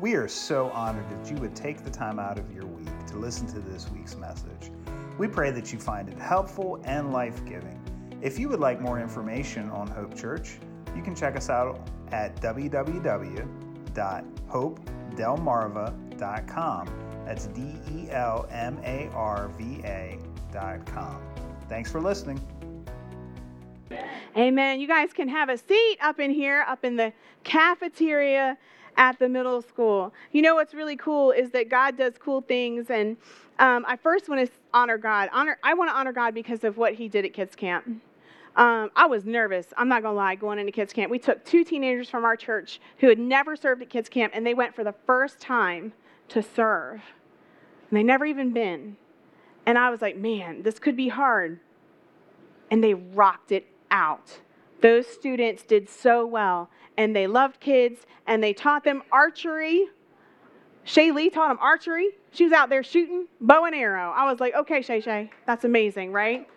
We are so honored that you would take the time out of your week to listen to this week's message. We pray that you find it helpful and life giving. If you would like more information on Hope Church, you can check us out at www.hopedelmarva.com. That's D E L M A R V A.com. Thanks for listening. Amen. You guys can have a seat up in here, up in the cafeteria at the middle school. You know what's really cool is that God does cool things, and um, I first want to honor God. Honor. I want to honor God because of what He did at Kids Camp. Um, I was nervous. I'm not gonna lie. Going into Kids Camp, we took two teenagers from our church who had never served at Kids Camp, and they went for the first time to serve. And they never even been. And I was like, man, this could be hard. And they rocked it out. Those students did so well, and they loved kids, and they taught them archery. Shay Lee taught them archery. She was out there shooting bow and arrow. I was like, okay, Shay Shay, that's amazing, right?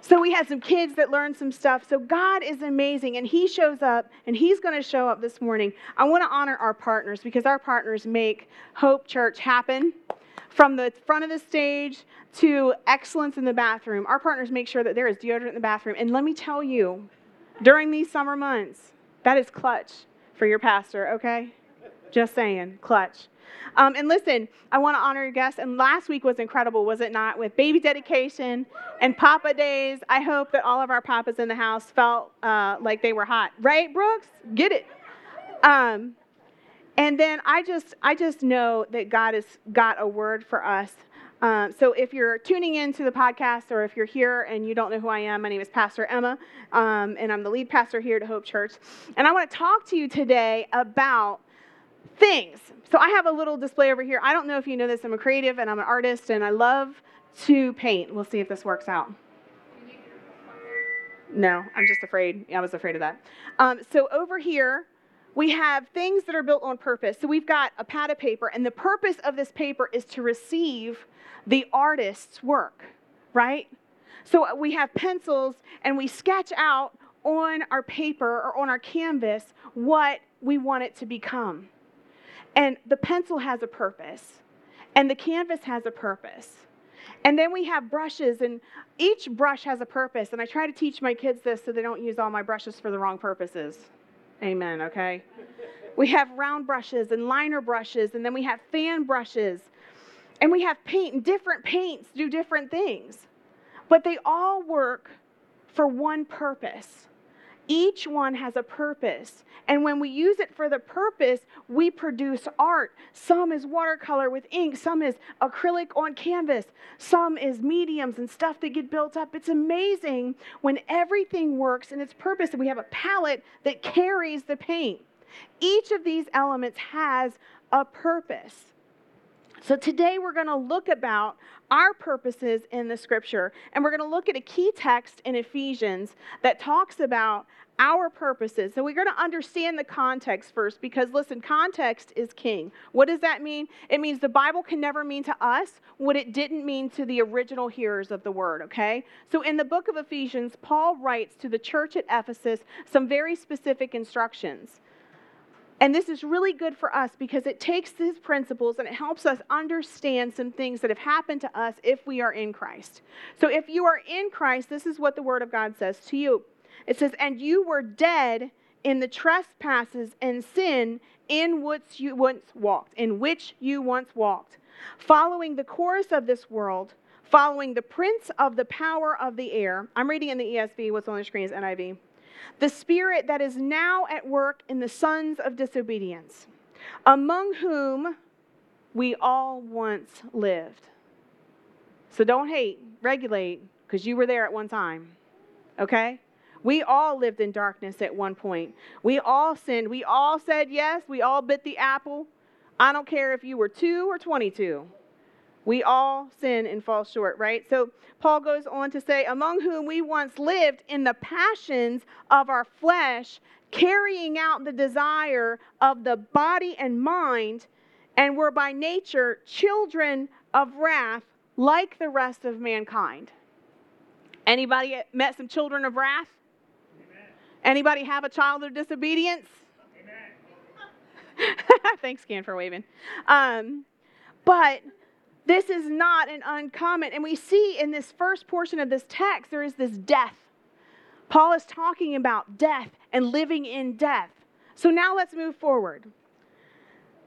So we had some kids that learned some stuff. So God is amazing, and He shows up, and He's going to show up this morning. I want to honor our partners because our partners make Hope Church happen. From the front of the stage to excellence in the bathroom, our partners make sure that there is deodorant in the bathroom. And let me tell you, during these summer months, that is clutch for your pastor, okay? Just saying, clutch. Um, and listen, I want to honor your guests. And last week was incredible, was it not? With baby dedication and Papa days. I hope that all of our papas in the house felt uh, like they were hot, right, Brooks? Get it. Um, and then I just, I just know that God has got a word for us. Um, so if you're tuning into the podcast or if you're here and you don't know who I am, my name is Pastor Emma, um, and I'm the lead pastor here at Hope Church. And I want to talk to you today about things. So I have a little display over here. I don't know if you know this. I'm a creative and I'm an artist, and I love to paint. We'll see if this works out. No, I'm just afraid. I was afraid of that. Um, so over here, we have things that are built on purpose. So we've got a pad of paper, and the purpose of this paper is to receive the artist's work, right? So we have pencils, and we sketch out on our paper or on our canvas what we want it to become. And the pencil has a purpose, and the canvas has a purpose. And then we have brushes, and each brush has a purpose. And I try to teach my kids this so they don't use all my brushes for the wrong purposes. Amen, okay? We have round brushes and liner brushes, and then we have fan brushes. And we have paint, and different paints do different things. But they all work for one purpose. Each one has a purpose. And when we use it for the purpose, we produce art. Some is watercolor with ink, some is acrylic on canvas, some is mediums and stuff that get built up. It's amazing when everything works in its purpose and we have a palette that carries the paint. Each of these elements has a purpose. So today we're going to look about our purposes in the scripture and we're going to look at a key text in Ephesians that talks about our purposes. So we're going to understand the context first because listen, context is king. What does that mean? It means the Bible can never mean to us what it didn't mean to the original hearers of the word, okay? So in the book of Ephesians, Paul writes to the church at Ephesus some very specific instructions. And this is really good for us because it takes these principles and it helps us understand some things that have happened to us if we are in Christ. So if you are in Christ, this is what the word of God says to you. It says, And you were dead in the trespasses and sin in which you once walked, in which you once walked, following the course of this world, following the prince of the power of the air. I'm reading in the ESV, what's on the screen is NIV. The spirit that is now at work in the sons of disobedience, among whom we all once lived. So don't hate, regulate, because you were there at one time. Okay? We all lived in darkness at one point. We all sinned. We all said yes. We all bit the apple. I don't care if you were two or 22. We all sin and fall short, right? So Paul goes on to say, among whom we once lived in the passions of our flesh, carrying out the desire of the body and mind, and were by nature children of wrath like the rest of mankind. Anybody met some children of wrath? Anybody have a child of disobedience? Thanks, Scan, for waving. Um, but this is not an uncommon. And we see in this first portion of this text, there is this death. Paul is talking about death and living in death. So now let's move forward.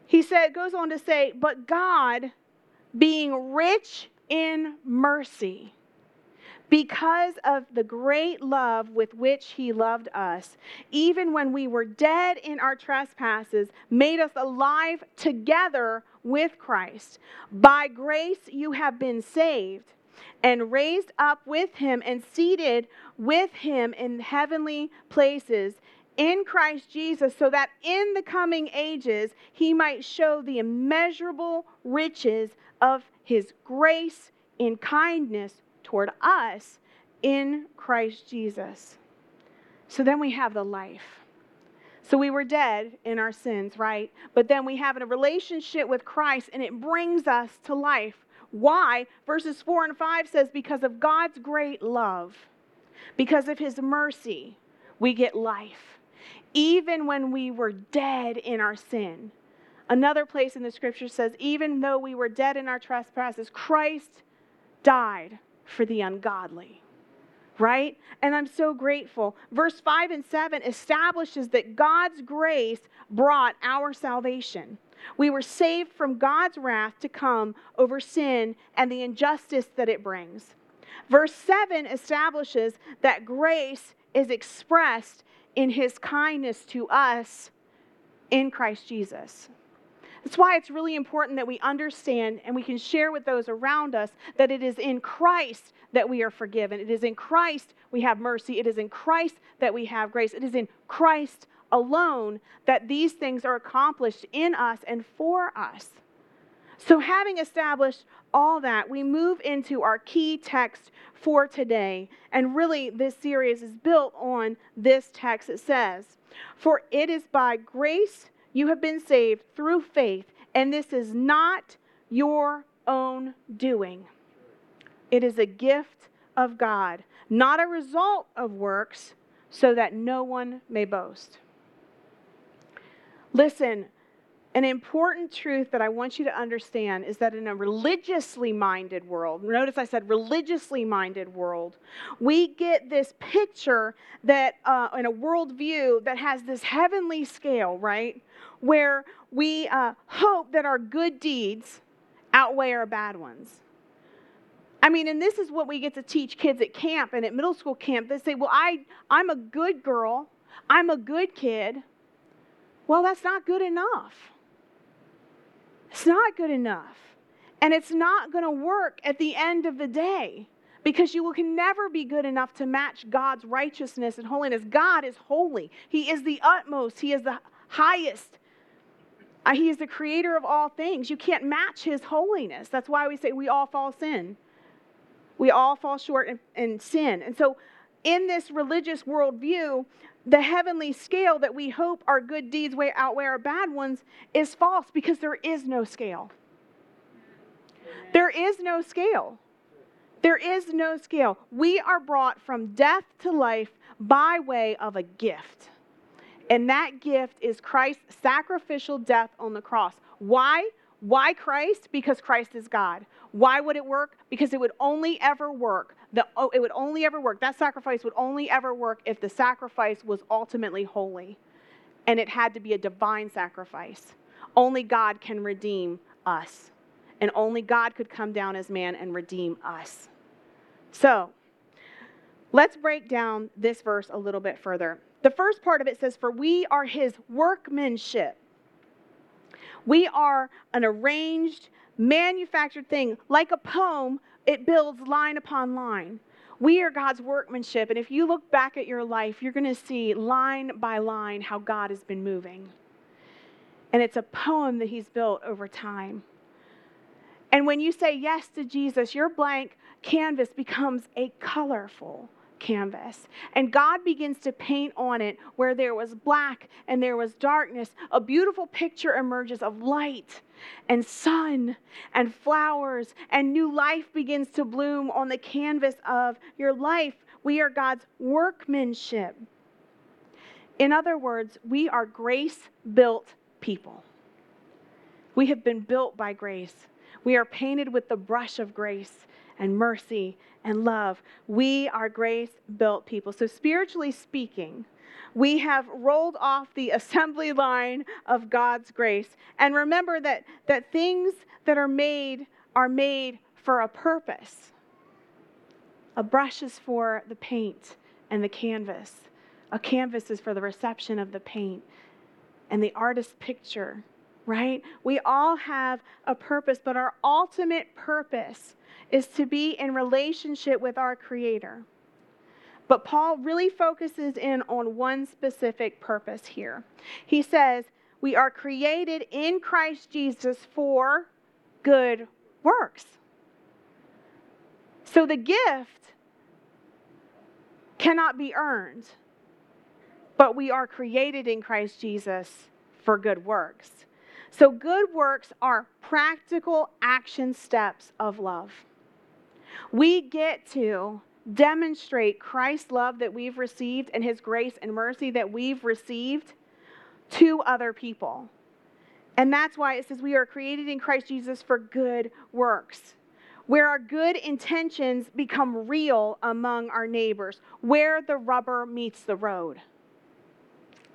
He said, goes on to say, but God, being rich in mercy, because of the great love with which he loved us, even when we were dead in our trespasses, made us alive together with Christ. By grace you have been saved and raised up with him and seated with him in heavenly places in Christ Jesus, so that in the coming ages he might show the immeasurable riches of his grace in kindness toward us in Christ Jesus. So then we have the life. So we were dead in our sins, right? But then we have a relationship with Christ and it brings us to life. Why? Verses 4 and 5 says, Because of God's great love, because of his mercy, we get life. Even when we were dead in our sin. Another place in the scripture says, Even though we were dead in our trespasses, Christ died for the ungodly right? And I'm so grateful. Verse 5 and 7 establishes that God's grace brought our salvation. We were saved from God's wrath to come over sin and the injustice that it brings. Verse 7 establishes that grace is expressed in his kindness to us in Christ Jesus. That's why it's really important that we understand and we can share with those around us that it is in Christ that we are forgiven. It is in Christ we have mercy. It is in Christ that we have grace. It is in Christ alone that these things are accomplished in us and for us. So, having established all that, we move into our key text for today. And really, this series is built on this text. It says, For it is by grace you have been saved through faith, and this is not your own doing. It is a gift of God, not a result of works, so that no one may boast. Listen, an important truth that I want you to understand is that in a religiously minded world, notice I said religiously minded world, we get this picture that uh, in a worldview that has this heavenly scale, right? Where we uh, hope that our good deeds outweigh our bad ones. I mean, and this is what we get to teach kids at camp and at middle school camp. They say, well, I, I'm a good girl, I'm a good kid. Well, that's not good enough. It's not good enough. And it's not going to work at the end of the day because you can never be good enough to match God's righteousness and holiness. God is holy, He is the utmost, He is the highest. Uh, he is the creator of all things. You can't match His holiness. That's why we say we all fall sin. We all fall short in, in sin. And so, in this religious worldview, the heavenly scale that we hope our good deeds way outweigh our bad ones is false because there is no scale. There is no scale. There is no scale. We are brought from death to life by way of a gift. And that gift is Christ's sacrificial death on the cross. Why? Why Christ? Because Christ is God. Why would it work? Because it would only ever work. The, oh, it would only ever work. That sacrifice would only ever work if the sacrifice was ultimately holy. And it had to be a divine sacrifice. Only God can redeem us. And only God could come down as man and redeem us. So, let's break down this verse a little bit further. The first part of it says, For we are his workmanship we are an arranged, manufactured thing. Like a poem, it builds line upon line. We are God's workmanship. And if you look back at your life, you're going to see line by line how God has been moving. And it's a poem that He's built over time. And when you say yes to Jesus, your blank canvas becomes a colorful canvas. And God begins to paint on it where there was black and there was darkness. A beautiful picture emerges of light and sun and flowers, and new life begins to bloom on the canvas of your life. We are God's workmanship. In other words, we are grace built people. We have been built by grace. We are painted with the brush of grace and mercy and love. We are grace built people. So, spiritually speaking, we have rolled off the assembly line of God's grace. And remember that, that things that are made are made for a purpose. A brush is for the paint and the canvas. A canvas is for the reception of the paint and the artist's picture, right? We all have a purpose, but our ultimate purpose is to be in relationship with our Creator. But Paul really focuses in on one specific purpose here. He says, We are created in Christ Jesus for good works. So the gift cannot be earned, but we are created in Christ Jesus for good works. So, good works are practical action steps of love. We get to demonstrate Christ's love that we've received and his grace and mercy that we've received to other people. And that's why it says we are created in Christ Jesus for good works, where our good intentions become real among our neighbors, where the rubber meets the road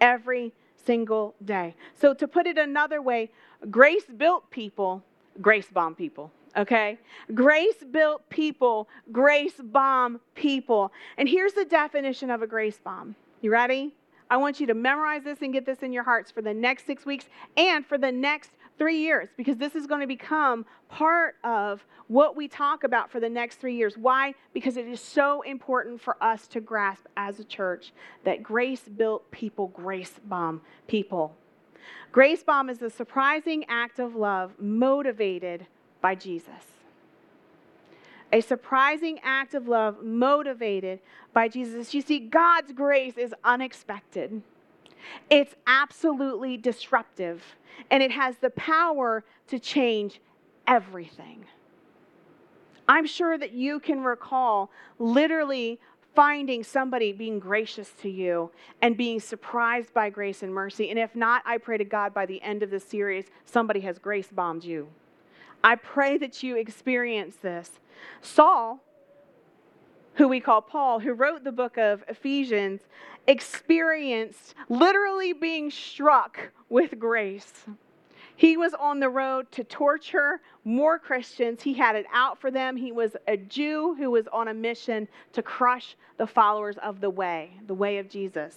every single day. So, to put it another way, grace built people, grace bomb people okay? Grace built people, grace bomb people. And here's the definition of a grace bomb. You ready? I want you to memorize this and get this in your hearts for the next six weeks and for the next three years because this is going to become part of what we talk about for the next three years. Why? Because it is so important for us to grasp as a church that grace built people, grace bomb people. Grace bomb is a surprising act of love motivated by Jesus. A surprising act of love motivated by Jesus. You see, God's grace is unexpected. It's absolutely disruptive, and it has the power to change everything. I'm sure that you can recall literally finding somebody being gracious to you and being surprised by grace and mercy. And if not, I pray to God by the end of this series, somebody has grace bombed you. I pray that you experience this. Saul, who we call Paul, who wrote the book of Ephesians, experienced literally being struck with grace. He was on the road to torture more Christians. He had it out for them. He was a Jew who was on a mission to crush the followers of the way, the way of Jesus.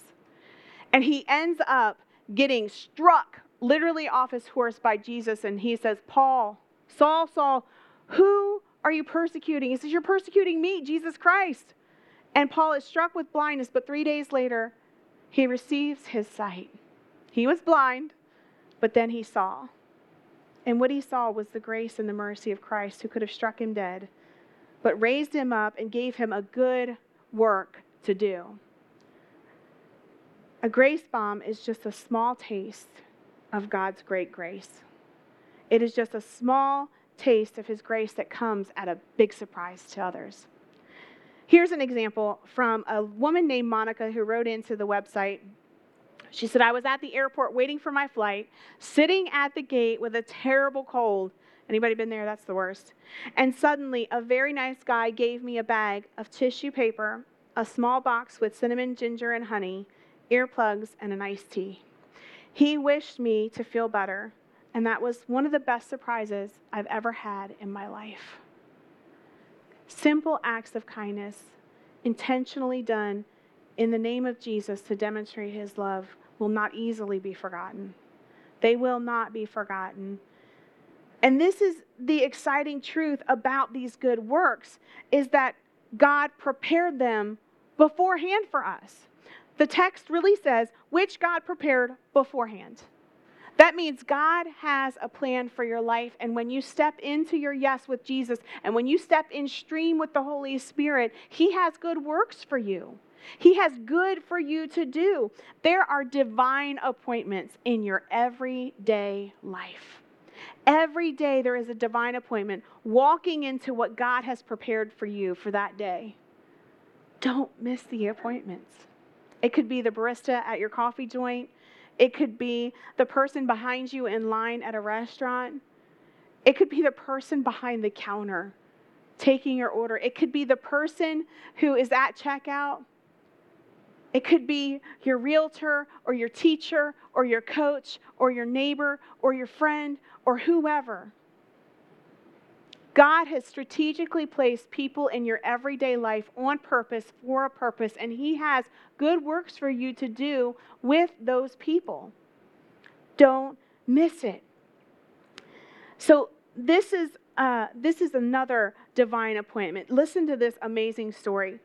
And he ends up getting struck literally off his horse by Jesus. And he says, Paul, Saul, Saul, who are you persecuting? He says, You're persecuting me, Jesus Christ. And Paul is struck with blindness, but three days later, he receives his sight. He was blind, but then he saw. And what he saw was the grace and the mercy of Christ, who could have struck him dead, but raised him up and gave him a good work to do. A grace bomb is just a small taste of God's great grace. It is just a small taste of His grace that comes at a big surprise to others. Here's an example from a woman named Monica who wrote into the website. She said, I was at the airport waiting for my flight, sitting at the gate with a terrible cold. Anybody been there? That's the worst. And suddenly, a very nice guy gave me a bag of tissue paper, a small box with cinnamon, ginger, and honey, earplugs, and an iced tea. He wished me to feel better and that was one of the best surprises I've ever had in my life. Simple acts of kindness, intentionally done in the name of Jesus to demonstrate his love, will not easily be forgotten. They will not be forgotten. And this is the exciting truth about these good works is that God prepared them beforehand for us. The text really says, which God prepared beforehand. That means God has a plan for your life. And when you step into your yes with Jesus and when you step in stream with the Holy Spirit, He has good works for you. He has good for you to do. There are divine appointments in your everyday life. Every day there is a divine appointment walking into what God has prepared for you for that day. Don't miss the appointments. It could be the barista at your coffee joint. It could be the person behind you in line at a restaurant. It could be the person behind the counter taking your order. It could be the person who is at checkout. It could be your realtor or your teacher or your coach or your neighbor or your friend or whoever. God has strategically placed people in your everyday life on purpose for a purpose, and He has good works for you to do with those people. Don't miss it. So, this is, uh, this is another divine appointment. Listen to this amazing story.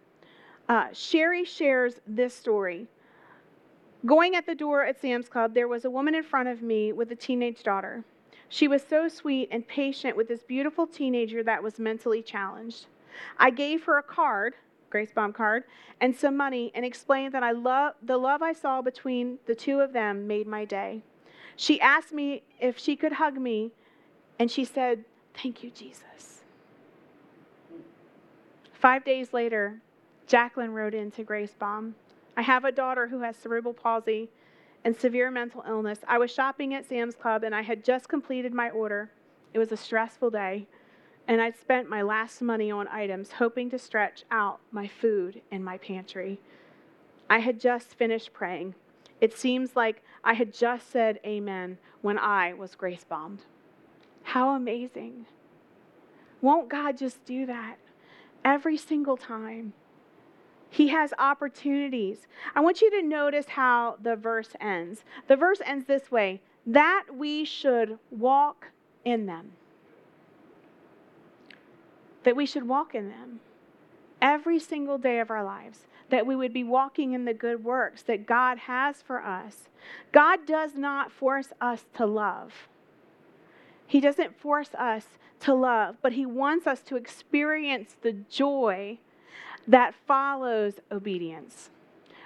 Uh, Sherry shares this story. Going at the door at Sam's Club, there was a woman in front of me with a teenage daughter. She was so sweet and patient with this beautiful teenager that was mentally challenged. I gave her a card, Grace Bomb card, and some money and explained that I love the love I saw between the two of them made my day. She asked me if she could hug me, and she said, "Thank you, Jesus." 5 days later, Jacqueline wrote in to Grace Bomb, "I have a daughter who has cerebral palsy and severe mental illness. I was shopping at Sam's Club and I had just completed my order. It was a stressful day, and I'd spent my last money on items hoping to stretch out my food in my pantry. I had just finished praying. It seems like I had just said amen when I was grace bombed. How amazing. Won't God just do that every single time? He has opportunities. I want you to notice how the verse ends. The verse ends this way that we should walk in them. That we should walk in them every single day of our lives. That we would be walking in the good works that God has for us. God does not force us to love. He doesn't force us to love, but He wants us to experience the joy that follows obedience.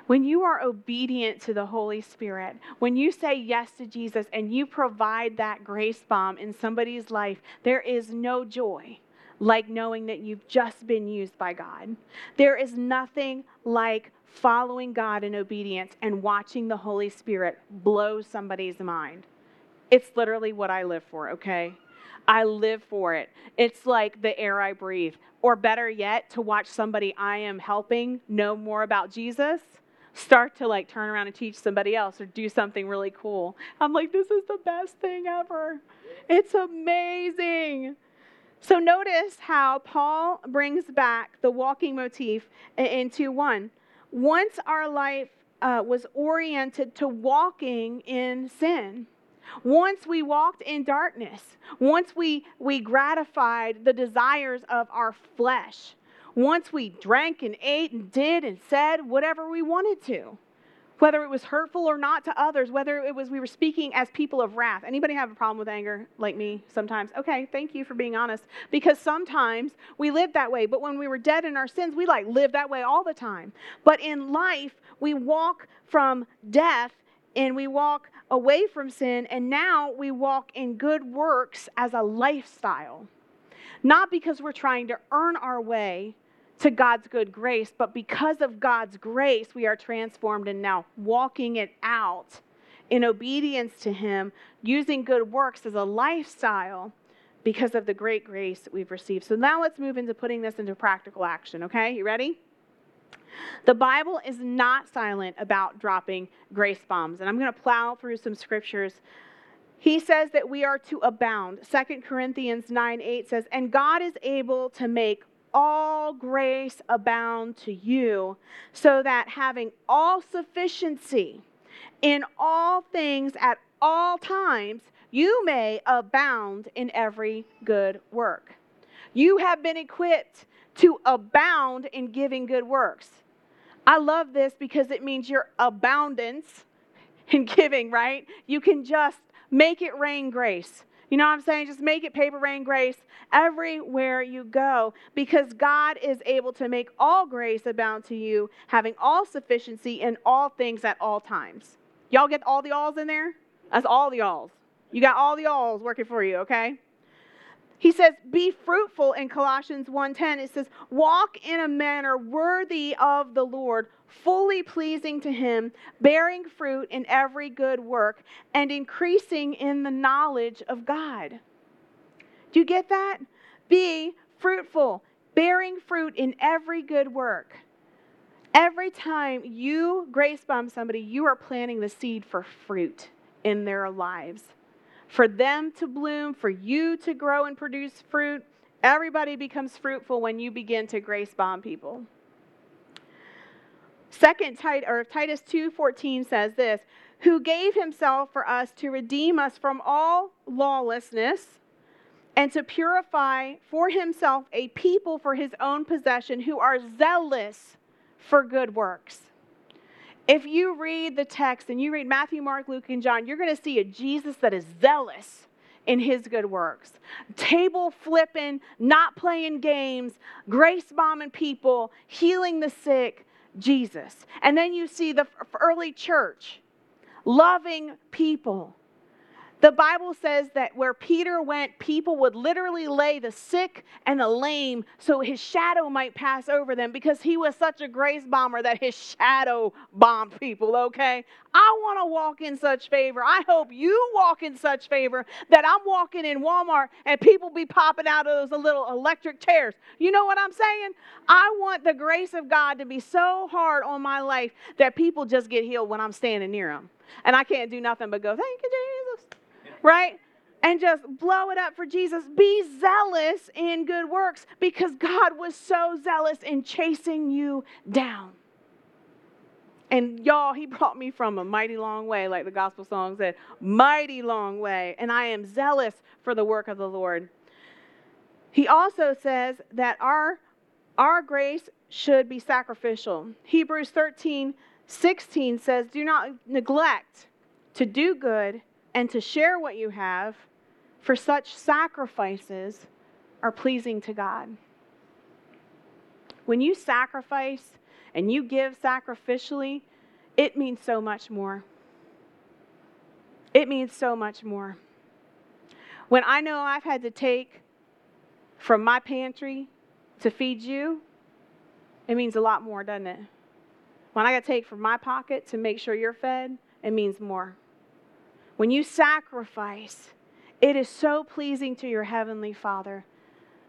When you are obedient to the Holy Spirit, when you say yes to Jesus and you provide that grace bomb in somebody's life, there is no joy like knowing that you've just been used by God. There is nothing like following God in obedience and watching the Holy Spirit blow somebody's mind. It's literally what I live for, okay? I live for it. It's like the air I breathe. Or better yet, to watch somebody I am helping know more about Jesus start to like turn around and teach somebody else or do something really cool. I'm like, this is the best thing ever. It's amazing. So notice how Paul brings back the walking motif into one. Once our life uh, was oriented to walking in sin, once we walked in darkness, once we, we gratified the desires of our flesh, once we drank and ate and did and said whatever we wanted to, whether it was hurtful or not to others, whether it was we were speaking as people of wrath. Anybody have a problem with anger like me sometimes? Okay, thank you for being honest. Because sometimes we live that way, but when we were dead in our sins, we like live that way all the time. But in life, we walk from death and we walk away from sin, and now we walk in good works as a lifestyle. Not because we're trying to earn our way to God's good grace, but because of God's grace, we are transformed and now walking it out in obedience to Him, using good works as a lifestyle because of the great grace that we've received. So now let's move into putting this into practical action, okay? You ready? The Bible is not silent about dropping grace bombs, and I'm going to plow through some scriptures. He says that we are to abound. 2 Corinthians 9 8 says, And God is able to make all grace abound to you, so that having all sufficiency in all things at all times, you may abound in every good work. You have been equipped to abound in giving good works. I love this because it means your abundance in giving, right? You can just make it rain grace. You know what I'm saying? Just make it paper rain grace everywhere you go because God is able to make all grace abound to you, having all sufficiency in all things at all times. Y'all get all the alls in there? That's all the alls. You got all the alls working for you, okay? He says, be fruitful in Colossians 1:10. It says, walk in a manner worthy of the Lord, fully pleasing to him, bearing fruit in every good work, and increasing in the knowledge of God. Do you get that? Be fruitful, bearing fruit in every good work. Every time you grace bomb somebody, you are planting the seed for fruit in their lives for them to bloom, for you to grow and produce fruit. Everybody becomes fruitful when you begin to grace bomb people. Second, or Titus 2:14 says this, who gave himself for us to redeem us from all lawlessness and to purify for himself a people for his own possession who are zealous for good works. If you read the text and you read Matthew, Mark, Luke, and John, you're going to see a Jesus that is zealous in his good works. Table flipping, not playing games, grace bombing people, healing the sick, Jesus. And then you see the early church loving people the Bible says that where Peter went, people would literally lay the sick and the lame so his shadow might pass over them because he was such a grace bomber that his shadow bombed people, okay? I want to walk in such favor. I hope you walk in such favor that I'm walking in Walmart and people be popping out of those little electric chairs. You know what I'm saying? I want the grace of God to be so hard on my life that people just get healed when I'm standing near them. And I can't do nothing but go, thank you, Jesus right? And just blow it up for Jesus. Be zealous in good works because God was so zealous in chasing you down. And y'all, he brought me from a mighty long way, like the gospel song said, mighty long way. And I am zealous for the work of the Lord. He also says that our, our grace should be sacrificial. Hebrews 13, 16 says, Do not neglect to do good and to share what you have, for such sacrifices are pleasing to God. When you sacrifice and you give sacrificially, it means so much more. It means so much more. When I know I've had to take from my pantry to feed you, it means a lot more, doesn't it? When I got to take from my pocket to make sure you're fed, it means more. When you sacrifice, it is so pleasing to your Heavenly Father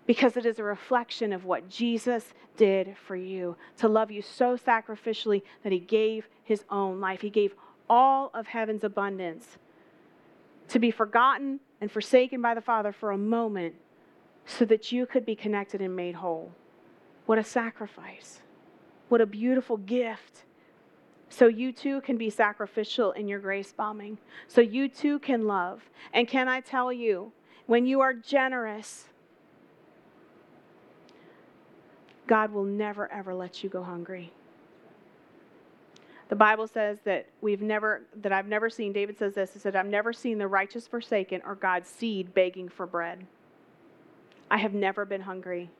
because it is a reflection of what Jesus did for you to love you so sacrificially that He gave His own life. He gave all of heaven's abundance to be forgotten and forsaken by the Father for a moment so that you could be connected and made whole. What a sacrifice! What a beautiful gift so you too can be sacrificial in your grace bombing. So you too can love. And can I tell you, when you are generous, God will never ever let you go hungry. The Bible says that we've never that I've never seen David says this he said I've never seen the righteous forsaken or God's seed begging for bread. I have never been hungry.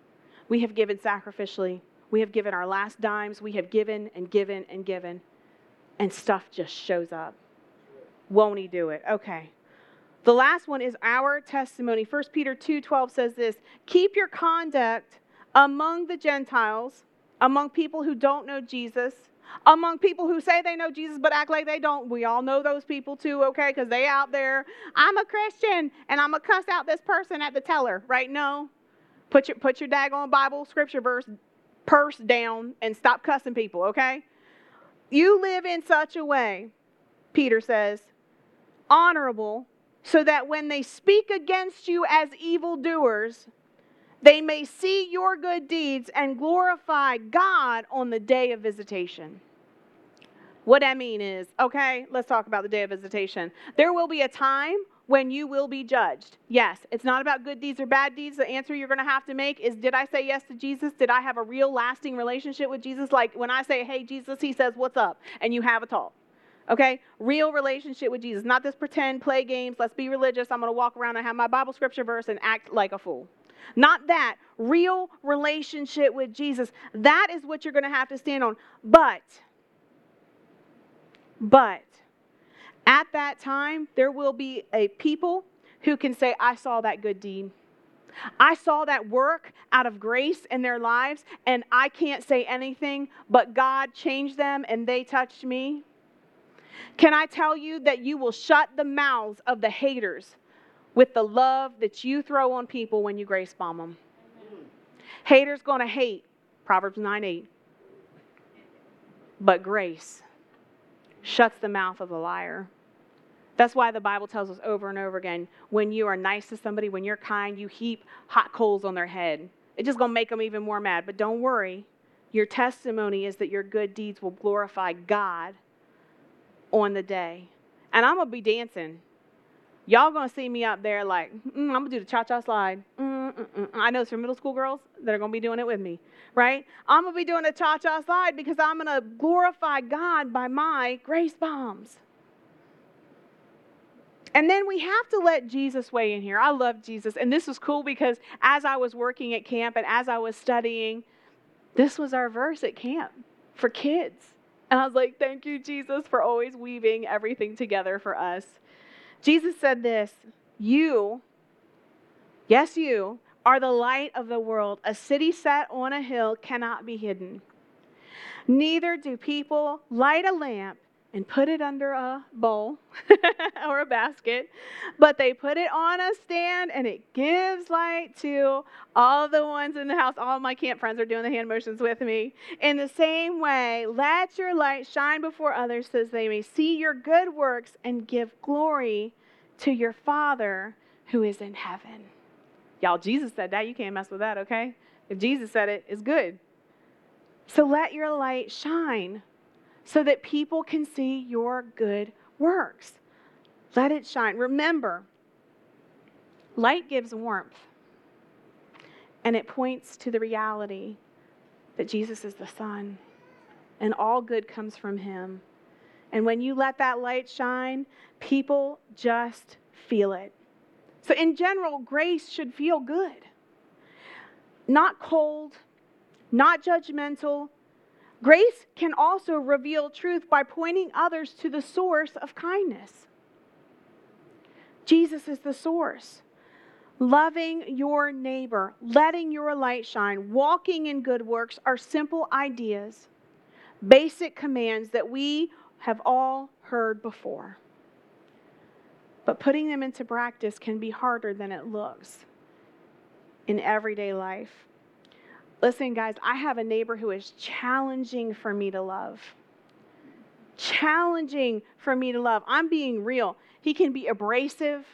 We have given sacrificially. We have given our last dimes. We have given and given and given and stuff just shows up. Won't he do it? Okay. The last one is our testimony. 1 Peter 2:12 says this, "Keep your conduct among the Gentiles, among people who don't know Jesus, among people who say they know Jesus but act like they don't. We all know those people too, okay? Because they out there. I'm a Christian and I'm gonna cuss out this person at the teller, right? No. Put your put your daggone Bible scripture verse purse down and stop cussing people, okay? You live in such a way, Peter says, honorable, so that when they speak against you as evildoers, they may see your good deeds and glorify God on the day of visitation. What I mean is, okay, let's talk about the day of visitation. There will be a time when you will be judged. Yes, it's not about good deeds or bad deeds. The answer you're going to have to make is Did I say yes to Jesus? Did I have a real lasting relationship with Jesus? Like when I say, Hey, Jesus, he says, What's up? And you have a talk. Okay? Real relationship with Jesus. Not this pretend, play games, let's be religious. I'm going to walk around and have my Bible scripture verse and act like a fool. Not that. Real relationship with Jesus. That is what you're going to have to stand on. But, but, at that time, there will be a people who can say, I saw that good deed. I saw that work out of grace in their lives, and I can't say anything, but God changed them and they touched me. Can I tell you that you will shut the mouths of the haters with the love that you throw on people when you grace bomb them? Haters to hate, Proverbs 9 8. But grace shuts the mouth of the liar. That's why the Bible tells us over and over again when you are nice to somebody, when you're kind, you heap hot coals on their head. It's just going to make them even more mad. But don't worry. Your testimony is that your good deeds will glorify God on the day. And I'm going to be dancing. Y'all going to see me up there like, mm, I'm going to do the cha cha slide. Mm, mm, mm, I know some middle school girls that are going to be doing it with me, right? I'm going to be doing the cha cha slide because I'm going to glorify God by my grace bombs. And then we have to let Jesus weigh in here. I love Jesus. And this was cool because as I was working at camp and as I was studying, this was our verse at camp for kids. And I was like, thank you, Jesus, for always weaving everything together for us. Jesus said this You, yes, you, are the light of the world. A city set on a hill cannot be hidden. Neither do people light a lamp and put it under a bowl or a basket, but they put it on a stand and it gives light to all the ones in the house. All my camp friends are doing the hand motions with me. In the same way, let your light shine before others so they may see your good works and give glory to your Father who is in heaven. Y'all, Jesus said that. You can't mess with that, okay? If Jesus said it, it's good. So let your light shine so that people can see your good works. Let it shine. Remember, light gives warmth, and it points to the reality that Jesus is the Son, and all good comes from Him. And when you let that light shine, people just feel it. So, in general, grace should feel good. Not cold, not judgmental, Grace can also reveal truth by pointing others to the source of kindness. Jesus is the source. Loving your neighbor, letting your light shine, walking in good works are simple ideas, basic commands that we have all heard before. But putting them into practice can be harder than it looks in everyday life. Listen, guys, I have a neighbor who is challenging for me to love. Challenging for me to love. I'm being real. He can be abrasive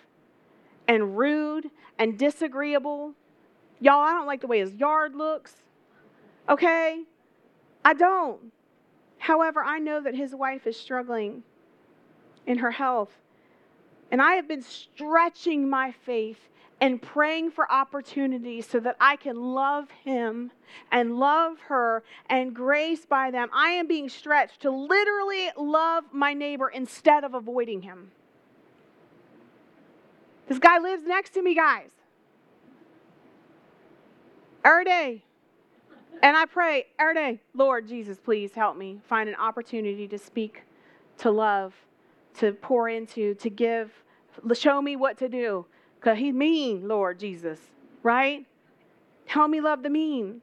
and rude and disagreeable. Y'all, I don't like the way his yard looks. Okay? I don't. However, I know that his wife is struggling in her health. And I have been stretching my faith and praying for opportunities so that I can love him and love her and grace by them. I am being stretched to literally love my neighbor instead of avoiding him. This guy lives next to me, guys. Every day. And I pray every day, Lord Jesus, please help me find an opportunity to speak, to love, to pour into, to give, show me what to do because he's mean, Lord Jesus, right? Help me love the mean.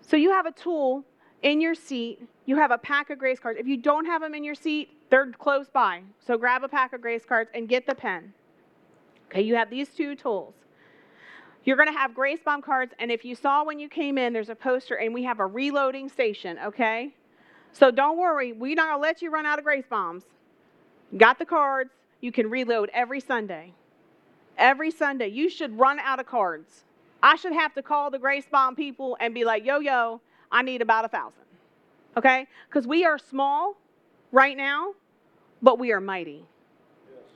So you have a tool in your seat. You have a pack of grace cards. If you don't have them in your seat, they're close by. So grab a pack of grace cards and get the pen. Okay, you have these two tools. You're going to have grace bomb cards, and if you saw when you came in, there's a poster, and we have a reloading station, okay? So don't worry, we're not going to let you run out of grace bombs. Got the cards, you can reload every Sunday every Sunday. You should run out of cards. I should have to call the Grace Bomb people and be like, yo, yo, I need about a thousand. Okay? Because we are small right now, but we are mighty.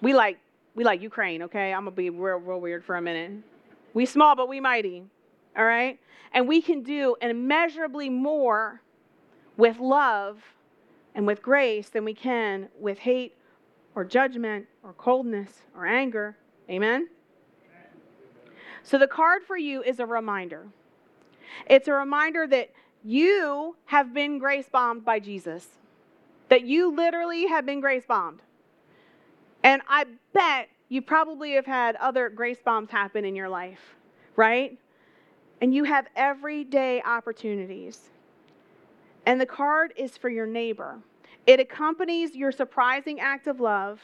We like we like Ukraine, okay? I'm gonna be real, real weird for a minute. We small, but we mighty. All right? And we can do immeasurably more with love and with grace than we can with hate or judgment or coldness or anger Amen? So the card for you is a reminder. It's a reminder that you have been grace bombed by Jesus, that you literally have been grace bombed. And I bet you probably have had other grace bombs happen in your life, right? And you have everyday opportunities. And the card is for your neighbor. It accompanies your surprising act of love.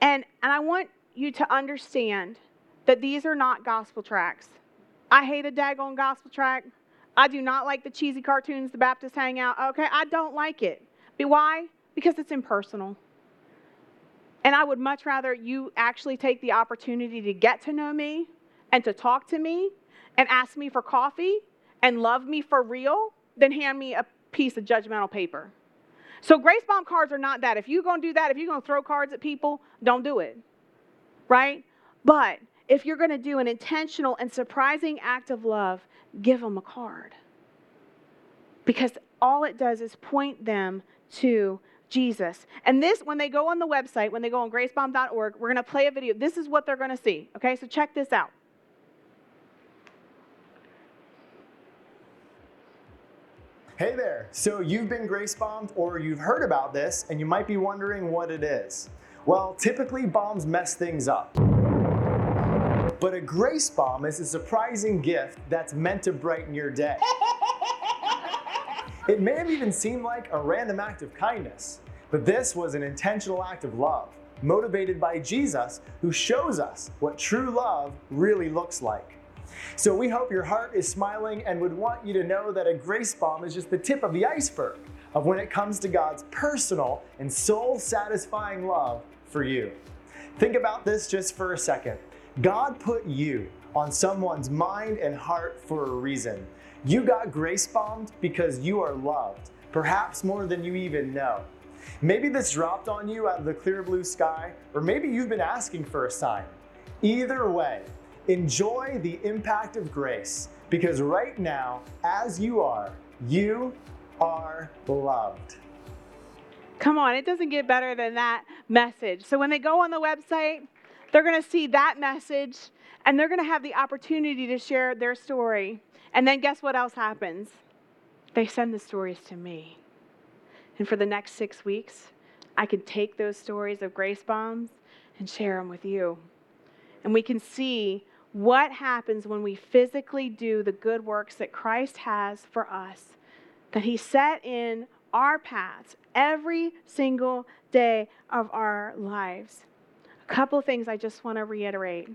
And, and I want you to understand that these are not gospel tracts. I hate a daggone gospel track. I do not like the cheesy cartoons the Baptists hang out. Okay, I don't like it. But why? Because it's impersonal. And I would much rather you actually take the opportunity to get to know me and to talk to me and ask me for coffee and love me for real than hand me a piece of judgmental paper. So grace bomb cards are not that. If you're going to do that, if you're going to throw cards at people, don't do it. Right? But if you're going to do an intentional and surprising act of love, give them a card. Because all it does is point them to Jesus. And this, when they go on the website, when they go on gracebomb.org, we're going to play a video. This is what they're going to see. Okay, so check this out. Hey there! So you've been grace bombed or you've heard about this and you might be wondering what it is. Well, typically bombs mess things up. But a grace bomb is a surprising gift that's meant to brighten your day. It may have even seemed like a random act of kindness, but this was an intentional act of love, motivated by Jesus, who shows us what true love really looks like. So we hope your heart is smiling and would want you to know that a grace bomb is just the tip of the iceberg of when it comes to God's personal and soul satisfying love for you. Think about this just for a second. God put you on someone's mind and heart for a reason. You got grace bombed because you are loved, perhaps more than you even know. Maybe this dropped on you out of the clear blue sky, or maybe you've been asking for a sign. Either way, Enjoy the impact of grace because right now, as you are, you are loved. Come on, it doesn't get better than that message. So when they go on the website, they're going to see that message and they're going to have the opportunity to share their story. And then guess what else happens? They send the stories to me. And for the next six weeks, I can take those stories of grace bombs and share them with you. And we can see what happens when we physically do the good works that Christ has for us, that He set in our paths every single day of our lives. A couple things I just want to reiterate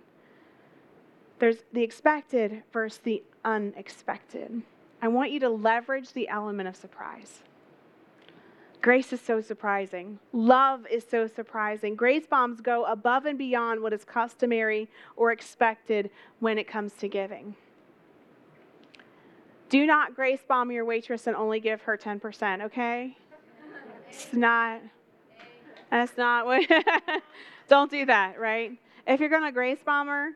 there's the expected versus the unexpected. I want you to leverage the element of surprise. Grace is so surprising. Love is so surprising. Grace bombs go above and beyond what is customary or expected when it comes to giving. Do not grace bomb your waitress and only give her 10%, okay? It's not, that's not what, don't do that, right? If you're going to grace bomber,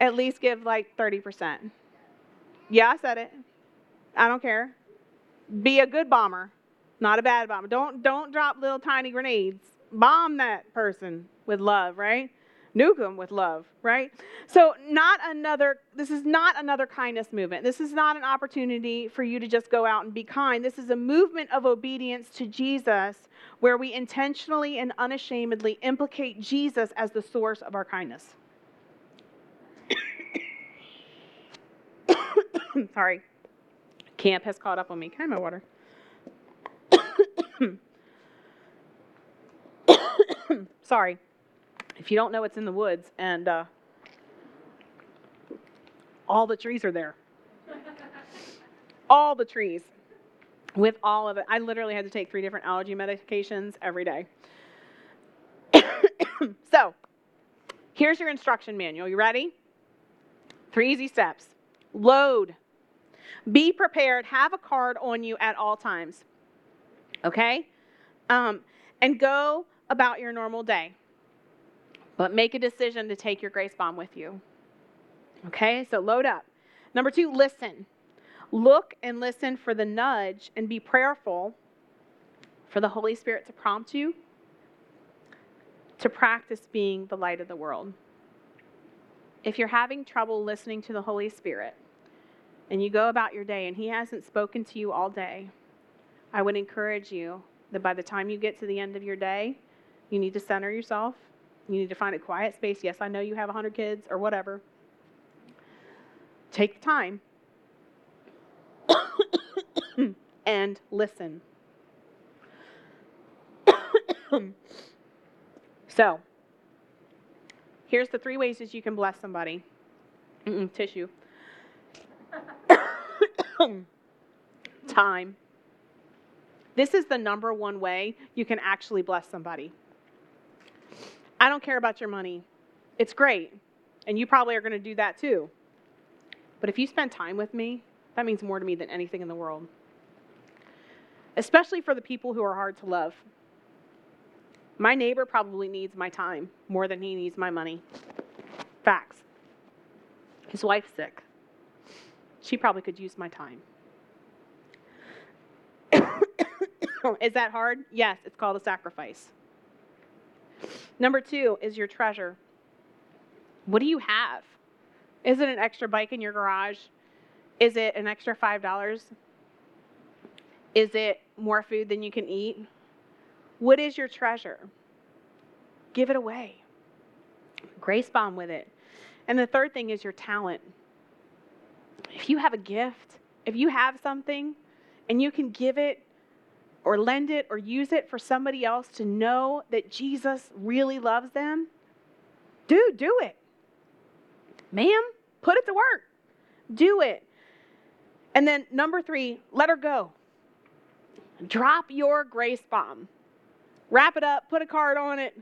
at least give like 30%. Yeah, I said it. I don't care. Be a good bomber not a bad bomber. Don't don't drop little tiny grenades. Bomb that person with love, right? Nuke them with love, right? So not another this is not another kindness movement. This is not an opportunity for you to just go out and be kind. This is a movement of obedience to Jesus where we intentionally and unashamedly implicate Jesus as the source of our kindness. Sorry. Camp has caught up on me. Can I have my water? Sorry. If you don't know, it's in the woods, and uh, all the trees are there. all the trees. With all of it. I literally had to take three different allergy medications every day. so, here's your instruction manual. You ready? Three easy steps. Load. Be prepared. Have a card on you at all times. Okay? Um, and go about your normal day. But make a decision to take your grace bomb with you. Okay, so load up. Number two, listen. Look and listen for the nudge and be prayerful for the Holy Spirit to prompt you to practice being the light of the world. If you're having trouble listening to the Holy Spirit and you go about your day and He hasn't spoken to you all day, I would encourage you that by the time you get to the end of your day, you need to center yourself You need to find a quiet space. Yes, I know you have 100 kids or whatever. Take time and listen. so, here's the three ways that you can bless somebody. Mm-mm, tissue. time. This is the number one way you can actually bless somebody. I don't care about your money. It's great. And you probably are going to do that too. But if you spend time with me, that means more to me than anything in the world. Especially for the people who are hard to love. My neighbor probably needs my time more than he needs my money. Facts. His wife's sick. She probably could use my time. is that hard? Yes, it's called a sacrifice. Number two is your treasure. What do you have? Is it an extra bike in your garage? Is it an extra $5? Is it more food than you can eat? What is your treasure? Give it away. Grace bomb with it. And the third thing is your talent. If you have a gift, if you have something and you can give it or lend it or use it for somebody else to know that Jesus really loves them, dude, do it. Ma'am, put it to work. Do it. And then number three, let her go. Drop your grace bomb. Wrap it up, put a card on it,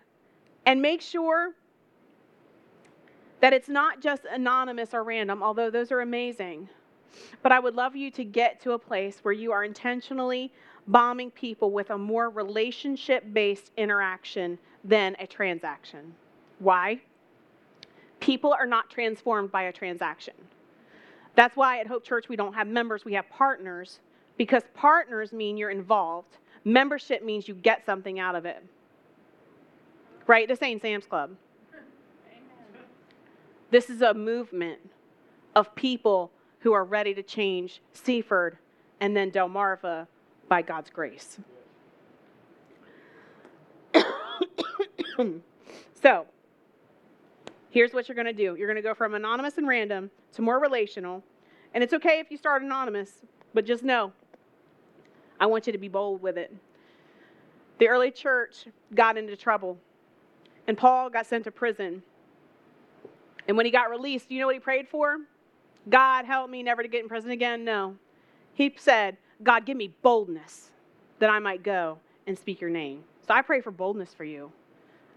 and make sure that it's not just anonymous or random, although those are amazing. But I would love you to get to a place where you are intentionally bombing people with a more relationship based interaction than a transaction. Why? People are not transformed by a transaction. That's why at Hope Church we don't have members, we have partners, because partners mean you're involved. Membership means you get something out of it. Right? This ain't Sam's Club. This is a movement of people who are ready to change Seaford and then Delmarva by God's grace. so, here's what you're going to do you're going to go from anonymous and random to more relational. And it's okay if you start anonymous, but just know I want you to be bold with it. The early church got into trouble, and Paul got sent to prison. And when he got released, do you know what he prayed for? God, help me never to get in prison again? No. He said, God, give me boldness that I might go and speak your name. So I pray for boldness for you.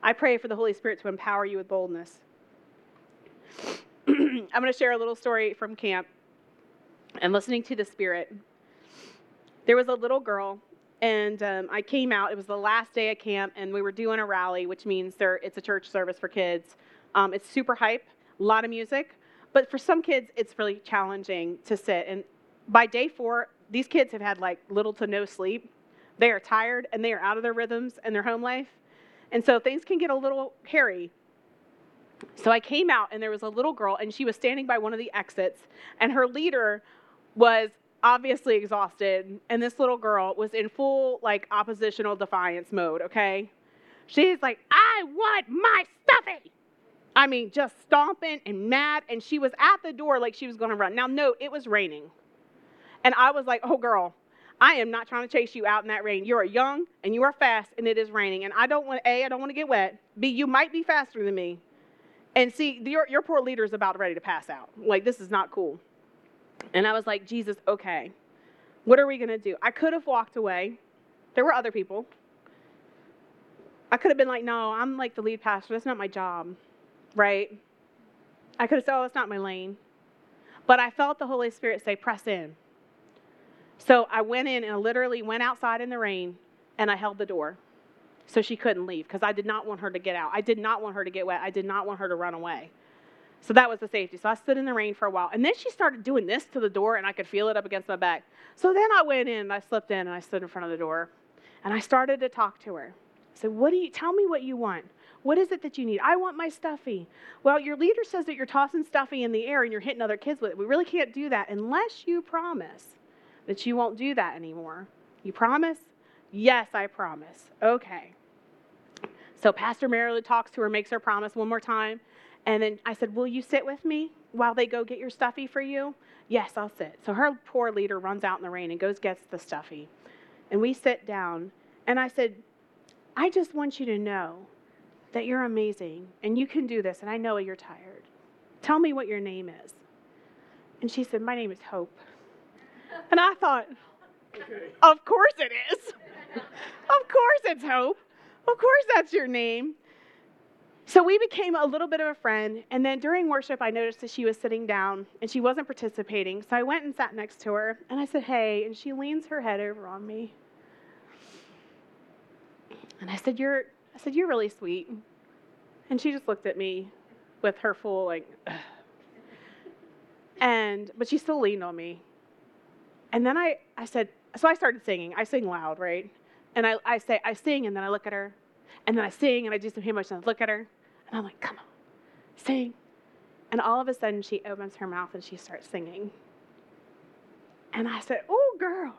I pray for the Holy Spirit to empower you with boldness. I'm going to share a little story from camp and listening to the Spirit. There was a little girl, and um, I came out. It was the last day of camp, and we were doing a rally, which means there, it's a church service for kids. Um, it's super hype, a lot of music, but for some kids, it's really challenging to sit. And by day four, these kids have had like little to no sleep. They are tired and they are out of their rhythms and their home life. And so things can get a little hairy. So I came out and there was a little girl and she was standing by one of the exits and her leader was obviously exhausted and this little girl was in full like oppositional defiance mode, okay? She's like, "I want my stuffy." I mean, just stomping and mad and she was at the door like she was going to run. Now note, it was raining. And I was like, oh, girl, I am not trying to chase you out in that rain. You are young and you are fast and it is raining. And I don't want, A, I don't want to get wet. B, you might be faster than me. And see, your, your poor leader is about ready to pass out. Like, this is not cool. And I was like, Jesus, okay, what are we going to do? I could have walked away. There were other people. I could have been like, no, I'm like the lead pastor. That's not my job, right? I could have said, oh, it's not my lane. But I felt the Holy Spirit say, press in. So I went in and literally went outside in the rain and I held the door so she couldn't leave because I did not want her to get out. I did not want her to get wet. I did not want her to run away. So that was the safety. So I stood in the rain for a while. And then she started doing this to the door and I could feel it up against my back. So then I went in and I slipped in and I stood in front of the door and I started to talk to her. I said, What do you tell me what you want? What is it that you need? I want my stuffy. Well, your leader says that you're tossing stuffy in the air and you're hitting other kids with it. We really can't do that unless you promise that you won't do that anymore. You promise? Yes, I promise. Okay. So Pastor Marilyn talks to her, makes her promise one more time. And then I said, Will you sit with me while they go get your stuffy for you? Yes, I'll sit. So her poor leader runs out in the rain and goes gets the stuffy. And we sit down. And I said, I just want you to know that you're amazing and you can do this. And I know you're tired. Tell me what your name is. And she said, My name is Hope. And I thought, okay. Of course it is. of course it's Hope. Of course that's your name. So we became a little bit of a friend. And then during worship, I noticed that she was sitting down and she wasn't participating. So I went and sat next to her and I said, Hey. And she leans her head over on me. And I said, You're, I said, You're really sweet. And she just looked at me with her full, like, Ugh. and, but she still leaned on me. And then I, I said, So I started singing. I sing loud, right? And I, I say, I sing and then I look at her. And then I sing and I do some hand motions and I look at her. And I'm like, come on, sing. And all of a sudden, she opens her mouth and she starts singing. And I said, Oh, girl,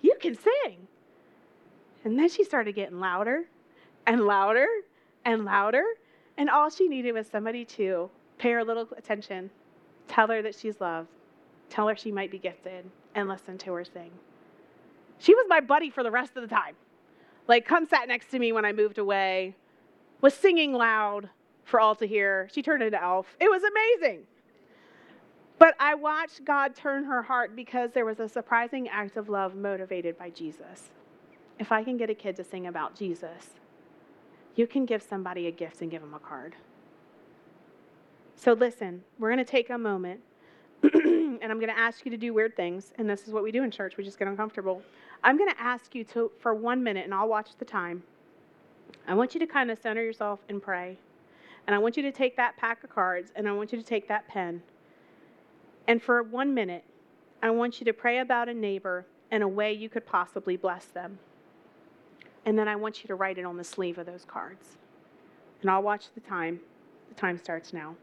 you can sing. And then she started getting louder and louder and louder. And all she needed was somebody to pay her a little attention, tell her that she's loved, tell her she might be gifted, and listen to her sing. She was my buddy for the rest of the time. Like, come sat next to me when I moved away, was singing loud, for all to hear. She turned into Elf. It was amazing. But I watched God turn her heart because there was a surprising act of love motivated by Jesus. If I can get a kid to sing about Jesus, you can give somebody a gift and give them a card. So listen, we're going to take a moment and I'm going to ask you to do weird things. And this is what we do in church. We just get uncomfortable. I'm going to ask you to, for one minute, and I'll watch the time. I want you to kind of center yourself and pray. And I want you to take that pack of cards and I want you to take that pen. And for one minute, I want you to pray about a neighbor in a way you could possibly bless them. And then I want you to write it on the sleeve of those cards. And I'll watch the time. The time starts now.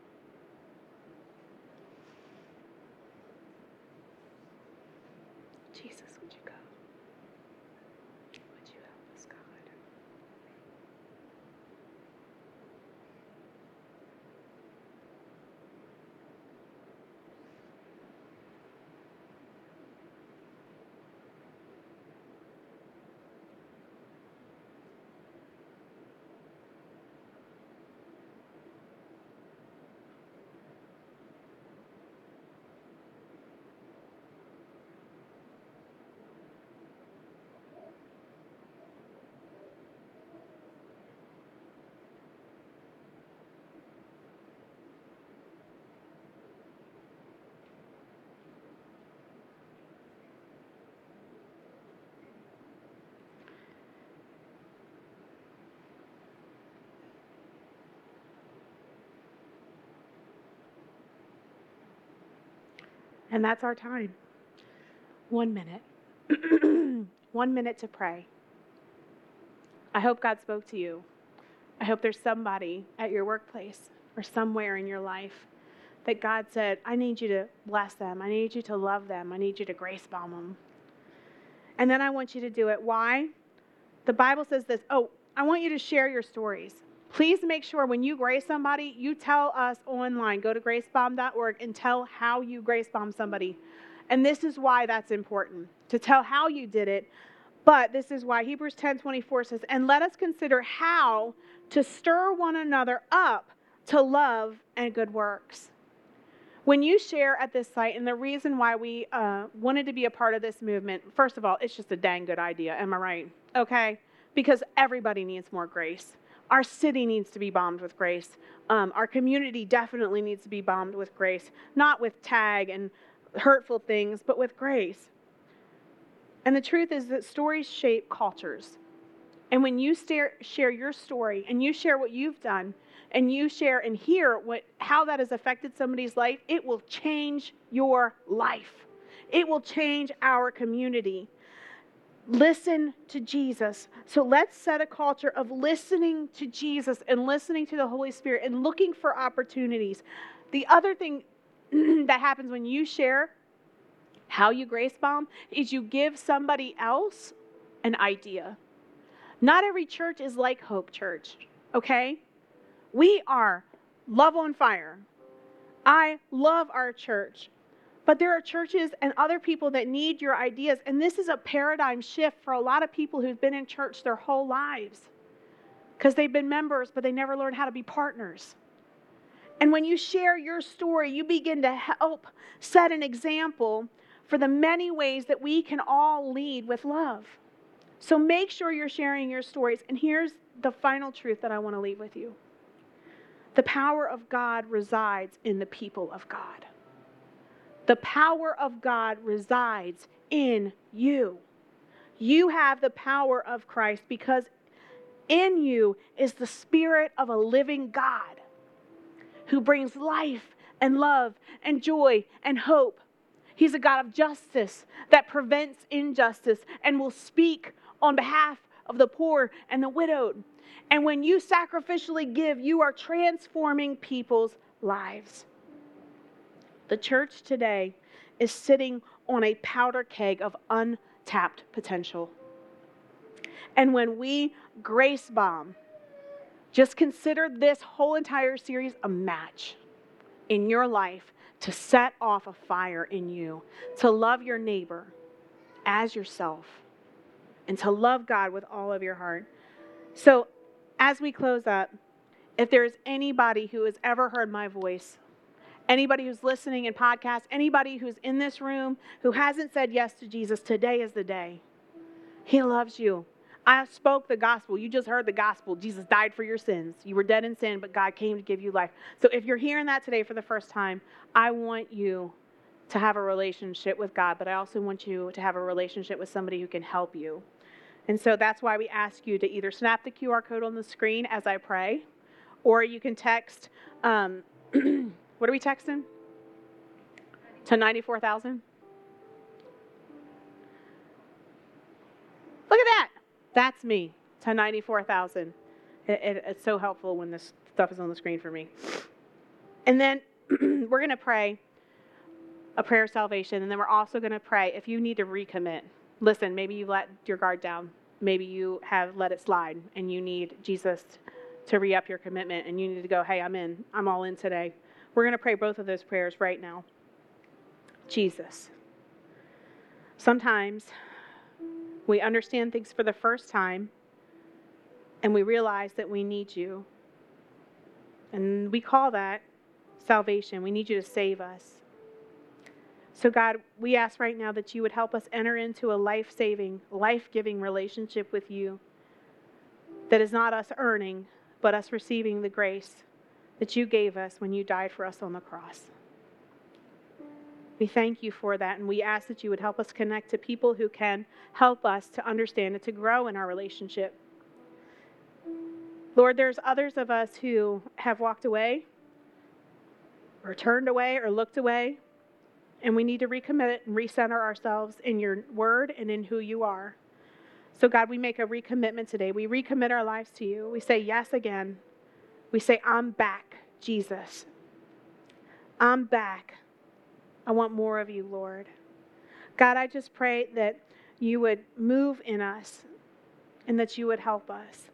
And that's our time. One minute. One minute to pray. I hope God spoke to you. I hope there's somebody at your workplace or somewhere in your life that God said, I need you to bless them. I need you to love them. I need you to grace bomb them. And then I want you to do it. Why? The Bible says this. Oh, I want you to share your stories. Please make sure when you grace somebody, you tell us online. Go to gracebomb.org and tell how you grace bomb somebody. And this is why that's important to tell how you did it. But this is why Hebrews 10 24 says, And let us consider how to stir one another up to love and good works. When you share at this site, and the reason why we uh, wanted to be a part of this movement, first of all, it's just a dang good idea. Am I right? Okay? Because everybody needs more grace. Our city needs to be bombed with grace. Um, our community definitely needs to be bombed with grace, not with tag and hurtful things, but with grace. And the truth is that stories shape cultures. And when you stare, share your story and you share what you've done and you share and hear what, how that has affected somebody's life, it will change your life. It will change our community listen to Jesus. So let's set a culture of listening to Jesus and listening to the Holy Spirit and looking for opportunities. The other thing that happens when you share how you grace bomb is you give somebody else an idea. Not every church is like Hope Church. okay? We are love on fire. I love our church. But there are churches and other people that need your ideas. And this is a paradigm shift for a lot of people who've been in church their whole lives because they've been members, but they never learned how to be partners. And when you share your story, you begin to help set an example for the many ways that we can all lead with love. So make sure you're sharing your stories. And here's the final truth that I want to leave with you the power of God resides in the people of God. The power of God resides in you. You have the power of Christ because in you is the spirit of a living God who brings life and love and joy and hope. He's a God of justice that prevents injustice and will speak on behalf of the poor and the widowed. And when you sacrificially give, you are transforming people's lives. The church today is sitting on a powder keg of untapped potential. And when we grace bomb, just consider this whole entire series a match in your life to set off a fire in you, to love your neighbor as yourself, and to love God with all of your heart. So, as we close up, if there's anybody who has ever heard my voice Anybody who's listening in podcast, anybody who's in this room who hasn't said yes to Jesus, today is the day. He loves you. I spoke the gospel. You just heard the gospel. Jesus died for your sins. You were dead in sin, but God came to give you life. So if you're hearing that today for the first time, I want you to have a relationship with God, but I also want you to have a relationship with somebody who can help you. And so that's why we ask you to either snap the QR code on the screen as I pray, or you can text. Um, What are we texting? To 94,000? Look at that. That's me to 94,000. It, it, it's so helpful when this stuff is on the screen for me. And then we're going to pray a prayer of salvation. And then we're also going to pray if you need to recommit. Listen, maybe you let your guard down. Maybe you have let it slide and you need Jesus to re up your commitment and you need to go, hey, I'm in. I'm all in today. We're going to pray both of those prayers right now. Jesus. Sometimes we understand things for the first time and we realize that we need you. And we call that salvation. We need you to save us. So, God, we ask right now that you would help us enter into a life saving, life giving relationship with you that is not us earning, but us receiving the grace that you gave us when you died for us on the cross. We thank you for that, and we ask that you would help us connect to people who can help us to understand and to grow in our relationship. Lord, there's others of us who have walked away, or turned away, or looked away, and we need to recommit and recenter ourselves in your word and in who you are. So, God, we make a recommitment today. We recommit our lives to you. We say yes again. We say, I'm back, Jesus. I'm back. I want more of you, Lord. God, I just pray that you would move in us and that you would help us.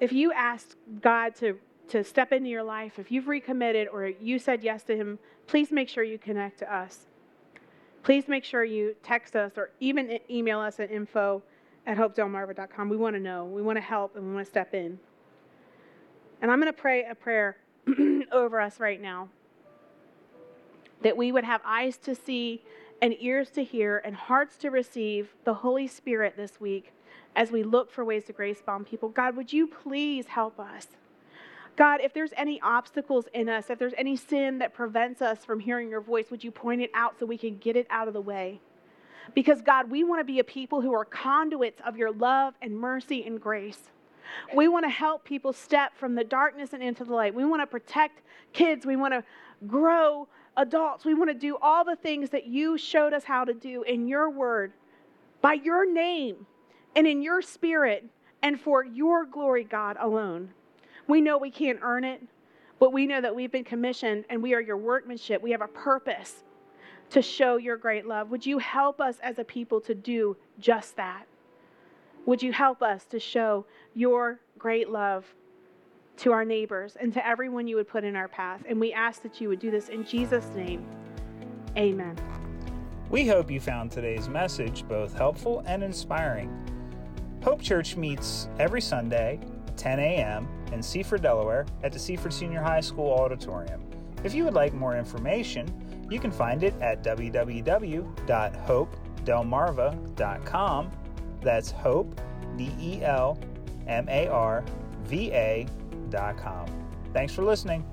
If you ask God to, to step into your life, if you've recommitted or you said yes to Him, please make sure you connect to us. Please make sure you text us or even email us at info at hopedelmarva.com. We want to know, we want to help, and we want to step in. And I'm going to pray a prayer over us right now that we would have eyes to see and ears to hear and hearts to receive the Holy Spirit this week as we look for ways to grace bomb people. God, would you please help us? God, if there's any obstacles in us, if there's any sin that prevents us from hearing your voice, would you point it out so we can get it out of the way? Because, God, we want to be a people who are conduits of your love and mercy and grace. We want to help people step from the darkness and into the light. We want to protect kids. We want to grow adults. We want to do all the things that you showed us how to do in your word, by your name, and in your spirit, and for your glory, God, alone. We know we can't earn it, but we know that we've been commissioned and we are your workmanship. We have a purpose to show your great love. Would you help us as a people to do just that? would you help us to show your great love to our neighbors and to everyone you would put in our path? And we ask that you would do this in Jesus' name. Amen. We hope you found today's message both helpful and inspiring. Hope Church meets every Sunday, 10 a.m., in Seaford, Delaware, at the Seaford Senior High School Auditorium. If you would like more information, you can find it at www.hopedelmarva.com. That's hope, D E L M A R V A.com. Thanks for listening.